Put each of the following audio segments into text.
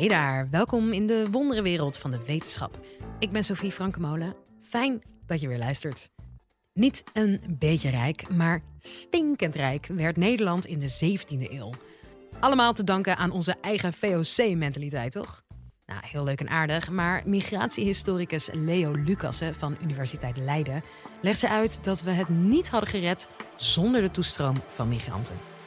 Hey daar, welkom in de wonderenwereld van de wetenschap. Ik ben Sophie Frankemolen. Fijn dat je weer luistert. Niet een beetje rijk, maar stinkend rijk werd Nederland in de 17e eeuw. Allemaal te danken aan onze eigen VOC-mentaliteit, toch? Nou, heel leuk en aardig, maar migratiehistoricus Leo Lucassen van Universiteit Leiden legt ze uit dat we het niet hadden gered zonder de toestroom van migranten.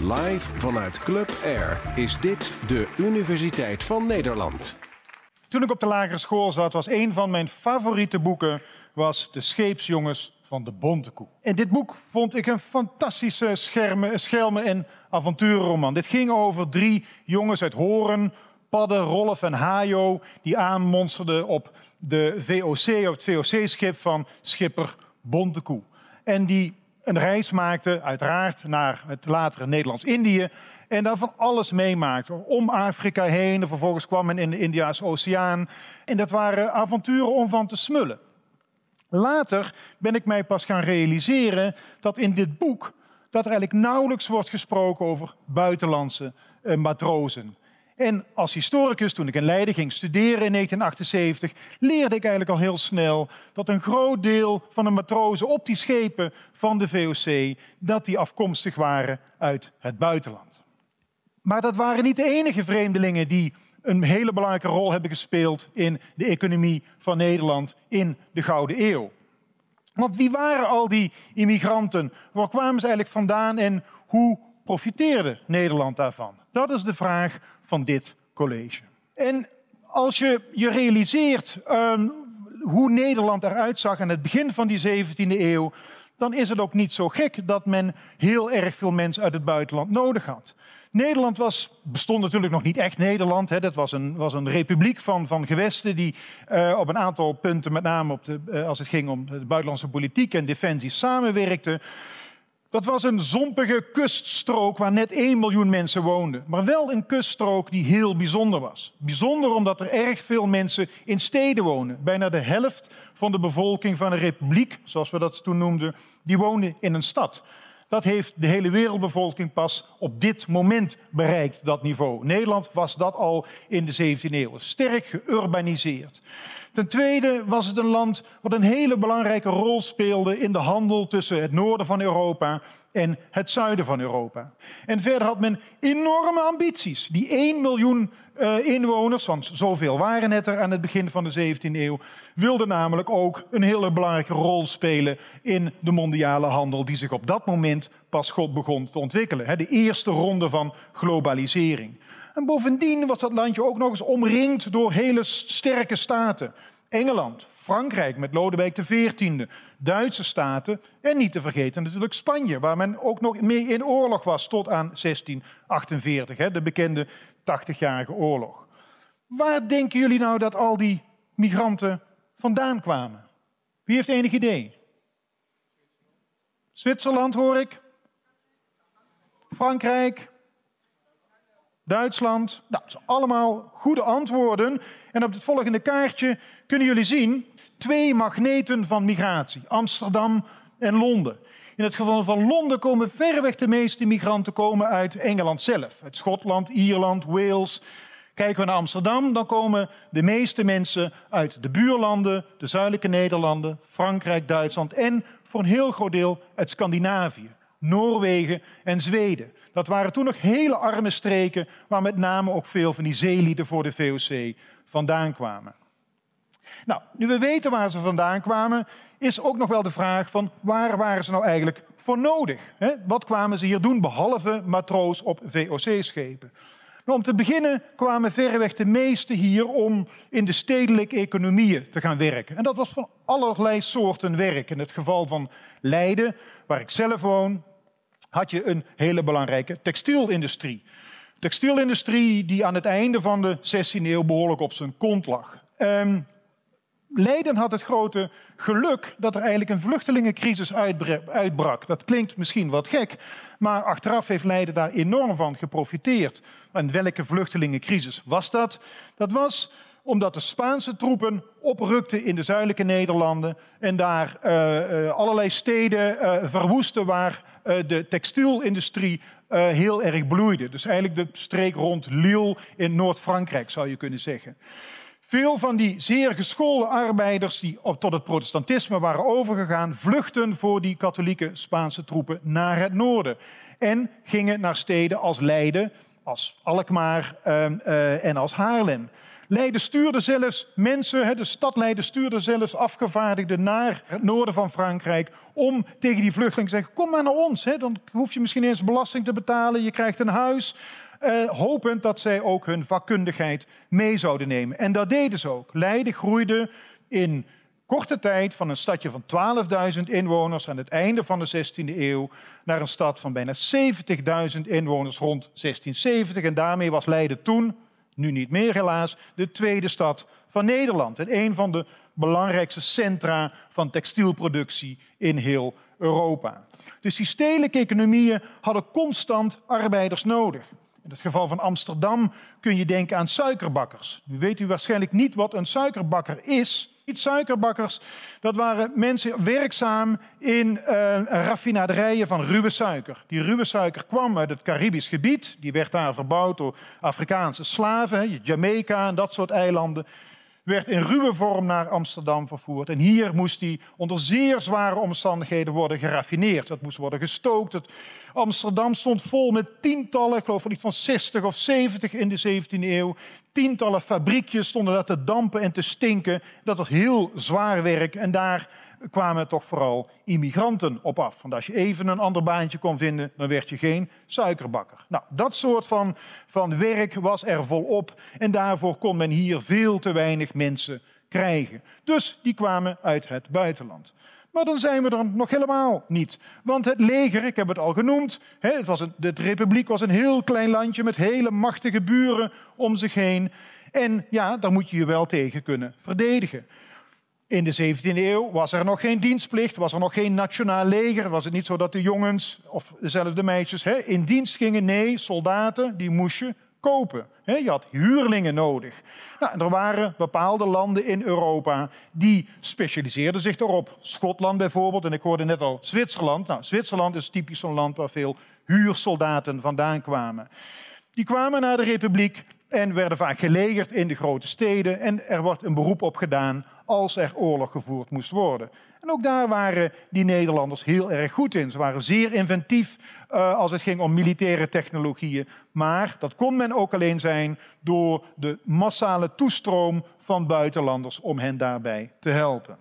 Live vanuit Club Air is dit de Universiteit van Nederland. Toen ik op de lagere school zat, was een van mijn favoriete boeken was De Scheepsjongens van de Bontekoe. En dit boek vond ik een fantastische schermen, schelmen- en avonturenroman. Dit ging over drie jongens uit Horen, Padden, Rolf en Hajo, die aanmonsterden op de VOC, op het VOC-schip van schipper Bontekoe. En die een reis maakte, uiteraard, naar het latere Nederlands-Indië. En daar van alles meemaakte. Om Afrika heen. En vervolgens kwam men in de Indiaanse Oceaan. En dat waren avonturen om van te smullen. Later ben ik mij pas gaan realiseren dat in dit boek dat er eigenlijk nauwelijks wordt gesproken over buitenlandse eh, matrozen. En als historicus, toen ik in Leiden ging studeren in 1978, leerde ik eigenlijk al heel snel dat een groot deel van de matrozen op die schepen van de VOC, dat die afkomstig waren uit het buitenland. Maar dat waren niet de enige vreemdelingen die een hele belangrijke rol hebben gespeeld in de economie van Nederland in de Gouden Eeuw. Want wie waren al die immigranten? Waar kwamen ze eigenlijk vandaan en hoe profiteerde Nederland daarvan? Dat is de vraag van dit college. En als je je realiseert um, hoe Nederland eruit zag aan het begin van die 17e eeuw, dan is het ook niet zo gek dat men heel erg veel mensen uit het buitenland nodig had. Nederland was, bestond natuurlijk nog niet echt Nederland. Hè. Dat was een, was een republiek van, van gewesten die uh, op een aantal punten, met name op de, uh, als het ging om de buitenlandse politiek en defensie, samenwerkten. Dat was een zompige kuststrook waar net 1 miljoen mensen woonden. Maar wel een kuststrook die heel bijzonder was. Bijzonder omdat er erg veel mensen in steden wonen. Bijna de helft van de bevolking van de republiek, zoals we dat toen noemden, die woonde in een stad. Dat heeft de hele wereldbevolking pas op dit moment bereikt, dat niveau. Nederland was dat al in de 17e eeuw. Sterk geurbaniseerd. Ten tweede was het een land wat een hele belangrijke rol speelde in de handel tussen het noorden van Europa en het zuiden van Europa. En verder had men enorme ambities. Die 1 miljoen uh, inwoners, want zoveel waren het er aan het begin van de 17e eeuw, wilden namelijk ook een hele belangrijke rol spelen in de mondiale handel die zich op dat moment pas God begon te ontwikkelen. De eerste ronde van globalisering. En bovendien was dat landje ook nog eens omringd door hele sterke staten. Engeland, Frankrijk met Lodewijk XIV, Duitse staten en niet te vergeten natuurlijk Spanje, waar men ook nog mee in oorlog was tot aan 1648, de bekende 80-jarige oorlog. Waar denken jullie nou dat al die migranten vandaan kwamen? Wie heeft enig idee? Zwitserland hoor ik. Frankrijk. Duitsland. Nou, dat zijn allemaal goede antwoorden. En op het volgende kaartje kunnen jullie zien twee magneten van migratie: Amsterdam en Londen. In het geval van Londen komen verreweg de meeste migranten komen uit Engeland zelf, uit Schotland, Ierland, Wales. Kijken we naar Amsterdam, dan komen de meeste mensen uit de buurlanden, de zuidelijke Nederlanden, Frankrijk, Duitsland en voor een heel groot deel uit Scandinavië. Noorwegen en Zweden. Dat waren toen nog hele arme streken waar met name ook veel van die zeelieden voor de VOC vandaan kwamen. Nou, nu we weten waar ze vandaan kwamen, is ook nog wel de vraag van waar waren ze nou eigenlijk voor nodig? Wat kwamen ze hier doen behalve matroos op VOC-schepen? Nou, om te beginnen kwamen verreweg de meesten hier om in de stedelijke economieën te gaan werken. En dat was van allerlei soorten werk. In het geval van Leiden, waar ik zelf woon, had je een hele belangrijke textielindustrie. Textielindustrie die aan het einde van de 16e eeuw behoorlijk op zijn kont lag. Um, Leiden had het grote geluk dat er eigenlijk een vluchtelingencrisis uitbrak. Dat klinkt misschien wat gek, maar achteraf heeft Leiden daar enorm van geprofiteerd. En welke vluchtelingencrisis was dat? Dat was omdat de Spaanse troepen oprukten in de zuidelijke Nederlanden en daar uh, uh, allerlei steden uh, verwoesten waar de textielindustrie heel erg bloeide. Dus eigenlijk de streek rond Lille in Noord-Frankrijk, zou je kunnen zeggen. Veel van die zeer geschoolde arbeiders die tot het protestantisme waren overgegaan, vluchten voor die katholieke Spaanse troepen naar het noorden. En gingen naar steden als Leiden, als Alkmaar uh, en als Haarlem. Leiden stuurde zelfs mensen, de stad Leiden stuurde zelfs afgevaardigden naar het noorden van Frankrijk om tegen die vluchtelingen te zeggen, kom maar naar ons, dan hoef je misschien eens belasting te betalen, je krijgt een huis. Uh, hopend dat zij ook hun vakkundigheid mee zouden nemen. En dat deden ze ook. Leiden groeide in korte tijd van een stadje van 12.000 inwoners aan het einde van de 16e eeuw naar een stad van bijna 70.000 inwoners rond 1670. En daarmee was Leiden toen, nu niet meer helaas, de tweede stad van Nederland. En een van de belangrijkste centra van textielproductie in heel Europa. Dus die economieën hadden constant arbeiders nodig. In het geval van Amsterdam kun je denken aan suikerbakkers. Nu weet u waarschijnlijk niet wat een suikerbakker is. Suikerbakkers, dat waren mensen werkzaam in uh, raffinaderijen van ruwe suiker. Die ruwe suiker kwam uit het Caribisch gebied. Die werd daar verbouwd door Afrikaanse slaven, Jamaica en dat soort eilanden werd in ruwe vorm naar Amsterdam vervoerd. En hier moest hij onder zeer zware omstandigheden worden geraffineerd. Dat moest worden gestookt. Het Amsterdam stond vol met tientallen, ik geloof van van 60 of 70 in de 17e eeuw. Tientallen fabriekjes stonden daar te dampen en te stinken. Dat was heel zwaar werk en daar kwamen toch vooral immigranten op af. Want als je even een ander baantje kon vinden, dan werd je geen suikerbakker. Nou, dat soort van, van werk was er volop en daarvoor kon men hier veel te weinig mensen krijgen. Dus die kwamen uit het buitenland. Maar dan zijn we er nog helemaal niet. Want het leger, ik heb het al genoemd, het was een, de republiek was een heel klein landje met hele machtige buren om zich heen. En ja, daar moet je je wel tegen kunnen verdedigen. In de 17e eeuw was er nog geen dienstplicht, was er nog geen nationaal leger. Was het niet zo dat de jongens, of zelfs de meisjes, hè, in dienst gingen? Nee, soldaten, die moest je kopen. Je had huurlingen nodig. Nou, er waren bepaalde landen in Europa die specialiseerden zich erop. Schotland bijvoorbeeld, en ik hoorde net al Zwitserland. Nou, Zwitserland is typisch zo'n land waar veel huursoldaten vandaan kwamen. Die kwamen naar de republiek en werden vaak gelegerd in de grote steden. En er wordt een beroep op gedaan als er oorlog gevoerd moest worden. En ook daar waren die Nederlanders heel erg goed in. Ze waren zeer inventief uh, als het ging om militaire technologieën. Maar dat kon men ook alleen zijn door de massale toestroom van buitenlanders om hen daarbij te helpen.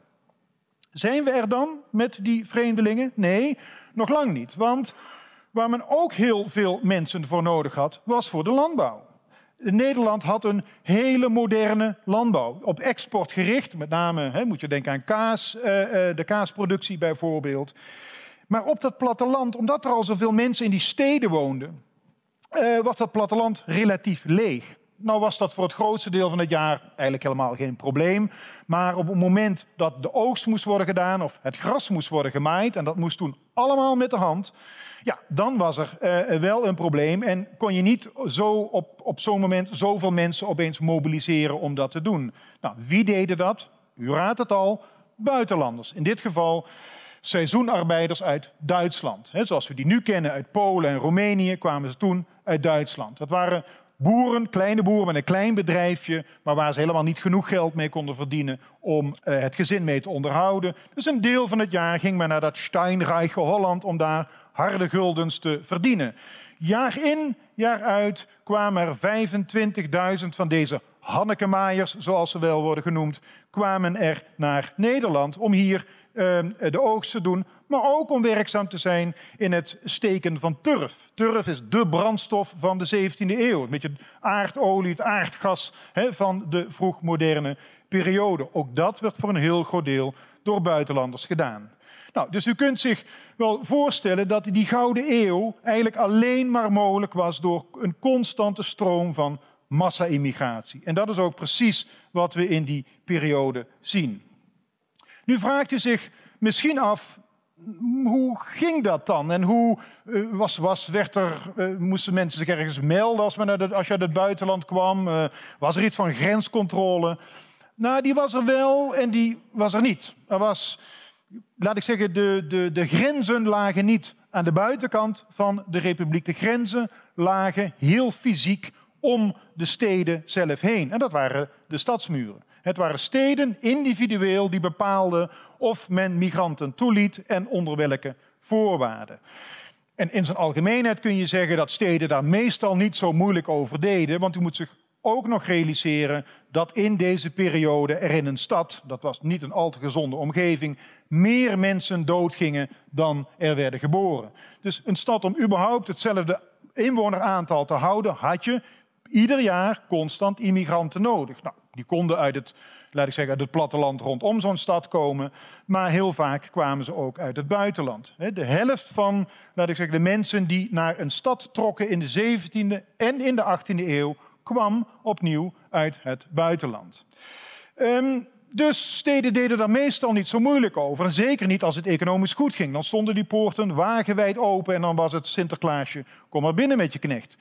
Zijn we er dan met die vreemdelingen? Nee, nog lang niet. Want waar men ook heel veel mensen voor nodig had, was voor de landbouw. Nederland had een hele moderne landbouw, op export gericht. Met name hè, moet je denken aan kaas, uh, uh, de kaasproductie bijvoorbeeld. Maar op dat platteland, omdat er al zoveel mensen in die steden woonden, uh, was dat platteland relatief leeg. Nou was dat voor het grootste deel van het jaar eigenlijk helemaal geen probleem. Maar op het moment dat de oogst moest worden gedaan of het gras moest worden gemaaid, en dat moest toen allemaal met de hand, ja, dan was er uh, wel een probleem en kon je niet zo op, op zo'n moment zoveel mensen opeens mobiliseren om dat te doen. Nou, wie deden dat? U raadt het al, buitenlanders. In dit geval seizoenarbeiders uit Duitsland. He, zoals we die nu kennen uit Polen en Roemenië, kwamen ze toen uit Duitsland. Dat waren boeren, kleine boeren met een klein bedrijfje, maar waar ze helemaal niet genoeg geld mee konden verdienen om uh, het gezin mee te onderhouden. Dus een deel van het jaar ging men naar dat steinrijke Holland om daar harde guldens te verdienen. Jaar in, jaar uit kwamen er 25.000 van deze Hannekemaaiers, zoals ze wel worden genoemd, kwamen er naar Nederland om hier uh, de oogst te doen, maar ook om werkzaam te zijn in het steken van turf. Turf is de brandstof van de 17e eeuw. Een beetje aardolie, het aardgas van de vroegmoderne periode. Ook dat werd voor een heel groot deel door buitenlanders gedaan. Nou, dus u kunt zich wel voorstellen dat die Gouden Eeuw eigenlijk alleen maar mogelijk was door een constante stroom van massa-immigratie. En dat is ook precies wat we in die periode zien. Nu vraagt u zich misschien af, hoe ging dat dan? En hoe uh, was, was, werd er, uh, moesten mensen zich ergens melden als, men uit als je uit het buitenland kwam? Uh, was er iets van grenscontrole? Nou, die was er wel en die was er niet. Er was laat ik zeggen, de, de, de grenzen lagen niet aan de buitenkant van de republiek. De grenzen lagen heel fysiek om de steden zelf heen. En dat waren de stadsmuren. Het waren steden individueel die bepaalden of men migranten toeliet en onder welke voorwaarden. En in zijn algemeenheid kun je zeggen dat steden daar meestal niet zo moeilijk over deden, want u moet zich ook nog realiseren dat in deze periode er in een stad, dat was niet een al te gezonde omgeving, meer mensen doodgingen dan er werden geboren. Dus een stad om überhaupt hetzelfde inwoneraantal te houden, had je ieder jaar constant immigranten nodig. Nou, die konden uit het, laat ik zeggen, uit het platteland rondom zo'n stad komen, maar heel vaak kwamen ze ook uit het buitenland. De helft van, laat ik zeggen, de mensen die naar een stad trokken in de 17e en in de 18e eeuw kwam opnieuw uit het buitenland. Ehm, dus steden deden daar meestal niet zo moeilijk over. En zeker niet als het economisch goed ging. Dan stonden die poorten wagenwijd open en dan was het Sinterklaasje, kom maar binnen met je knecht.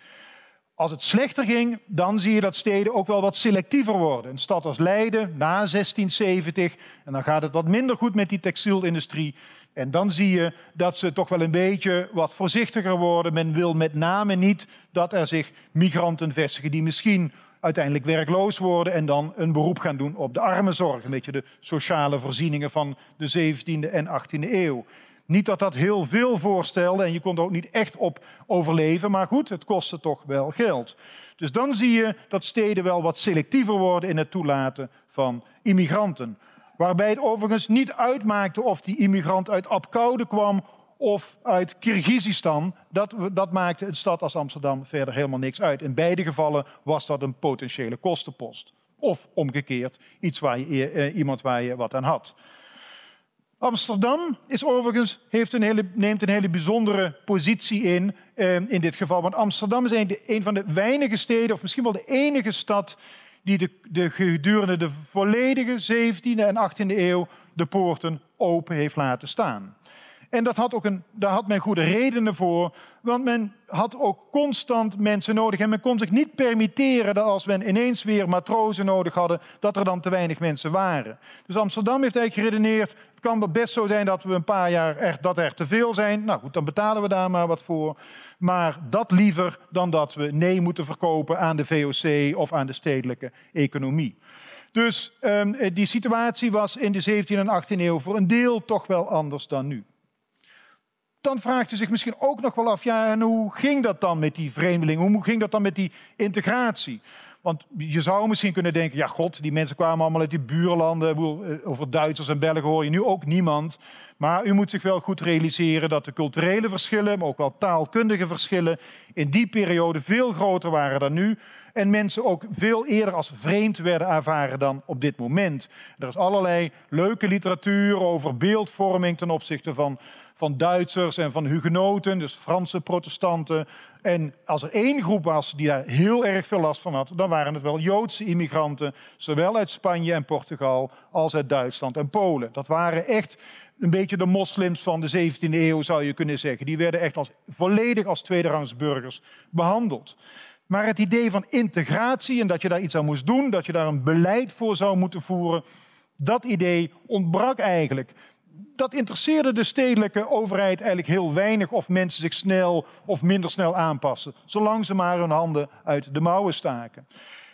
Als het slechter ging, dan zie je dat steden ook wel wat selectiever worden. Een stad als Leiden na 1670, en dan gaat het wat minder goed met die textielindustrie. En dan zie je dat ze toch wel een beetje wat voorzichtiger worden. Men wil met name niet dat er zich migranten vestigen die misschien uiteindelijk werkloos worden en dan een beroep gaan doen op de armenzorg. Een beetje de sociale voorzieningen van de 17e en 18e eeuw. Niet dat dat heel veel voorstelde en je kon er ook niet echt op overleven, maar goed, het kostte toch wel geld. Dus dan zie je dat steden wel wat selectiever worden in het toelaten van immigranten. Waarbij het overigens niet uitmaakte of die immigrant uit Apkoude kwam of uit Kirgizistan. Dat, dat maakte een stad als Amsterdam verder helemaal niks uit. In beide gevallen was dat een potentiële kostenpost. Of omgekeerd, iets waar je, eh, iemand waar je wat aan had. Amsterdam is overigens, heeft een hele, neemt een hele bijzondere positie in, eh, in dit geval. Want Amsterdam is een, een, van de weinige steden, of misschien wel de enige stad, die de, de, gedurende de volledige 17e en 18e eeuw de poorten open heeft laten staan. En dat had ook een, daar had men goede redenen voor, want men had ook constant mensen nodig. En men kon zich niet permitteren dat als men ineens weer matrozen nodig hadden, dat er dan te weinig mensen waren. Dus Amsterdam heeft eigenlijk geredeneerd, het kan best zo zijn dat we een paar jaar echt, dat er te veel zijn. Nou goed, dan betalen we daar maar wat voor. Maar dat liever dan dat we nee moeten verkopen aan de VOC of aan de stedelijke economie. Dus um, die situatie was in de 17e en 18e eeuw voor een deel toch wel anders dan nu dan vraagt u zich misschien ook nog wel af, ja, en hoe ging dat dan met die vreemdelingen? Hoe ging dat dan met die integratie? Want je zou misschien kunnen denken, ja god, die mensen kwamen allemaal uit die buurlanden. Eh, over Duitsers en Belgen hoor je nu ook niemand. Maar u moet zich wel goed realiseren dat de culturele verschillen, maar ook wel taalkundige verschillen, in die periode veel groter waren dan nu. En mensen ook veel eerder als vreemd werden ervaren dan op dit moment. Er is allerlei leuke literatuur over beeldvorming ten opzichte van van Duitsers en van hugenoten, dus Franse protestanten. En als er één groep was die daar heel erg veel last van had, dan waren het wel Joodse immigranten, zowel uit Spanje en Portugal als uit Duitsland en Polen. Dat waren echt een beetje de moslims van de 17e eeuw, zou je kunnen zeggen. Die werden echt als, volledig als tweederangs burgers behandeld. Maar het idee van integratie en dat je daar iets aan moest doen, dat je daar een beleid voor zou moeten voeren, dat idee ontbrak eigenlijk dat interesseerde de stedelijke overheid eigenlijk heel weinig of mensen zich snel of minder snel aanpassen, zolang ze maar hun handen uit de mouwen staken.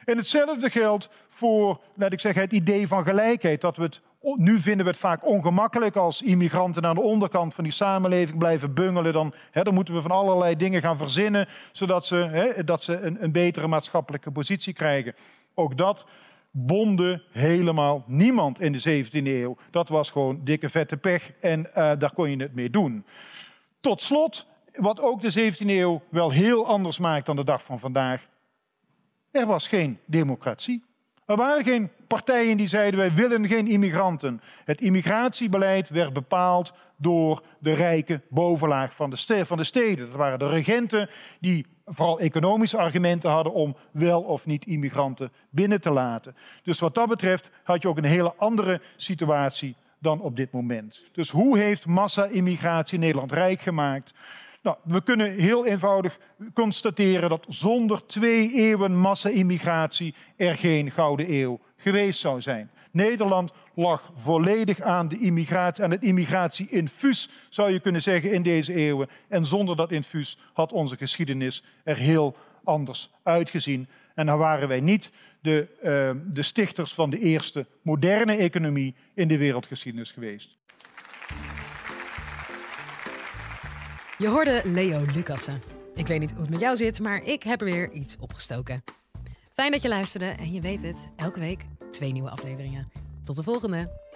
En hetzelfde geldt voor, laat ik zeggen, het idee van gelijkheid. Dat we het, nu vinden we het vaak ongemakkelijk als immigranten aan de onderkant van die samenleving blijven bungelen. Dan, hè, dan moeten we van allerlei dingen gaan verzinnen, zodat ze, hè, dat ze een, een betere maatschappelijke positie krijgen. Ook dat bonde helemaal niemand in de 17e eeuw. Dat was gewoon dikke vette pech en uh, daar kon je het mee doen. Tot slot, wat ook de 17e eeuw wel heel anders maakt dan de dag van vandaag. Er was geen democratie. Er waren geen partijen die zeiden wij willen geen immigranten. Het immigratiebeleid werd bepaald door de rijke bovenlaag van de, van de steden. Dat waren de regenten die vooral economische argumenten hadden om wel of niet immigranten binnen te laten. Dus wat dat betreft had je ook een hele andere situatie dan op dit moment. Dus hoe heeft massa-immigratie Nederland rijk gemaakt? Nou, we kunnen heel eenvoudig constateren dat zonder twee eeuwen massa-immigratie er geen gouden eeuw geweest zou zijn. Nederland lag volledig aan, de immigratie, aan het immigratie-infuus, zou je kunnen zeggen, in deze eeuwen. En zonder dat infuus had onze geschiedenis er heel anders uitgezien. En dan waren wij niet de, uh, de stichters van de eerste moderne economie in de wereldgeschiedenis geweest. Je hoorde Leo Lucassen. Ik weet niet hoe het met jou zit, maar ik heb er weer iets opgestoken. Fijn dat je luisterde en je weet het, elke week twee nieuwe afleveringen. Tot de volgende!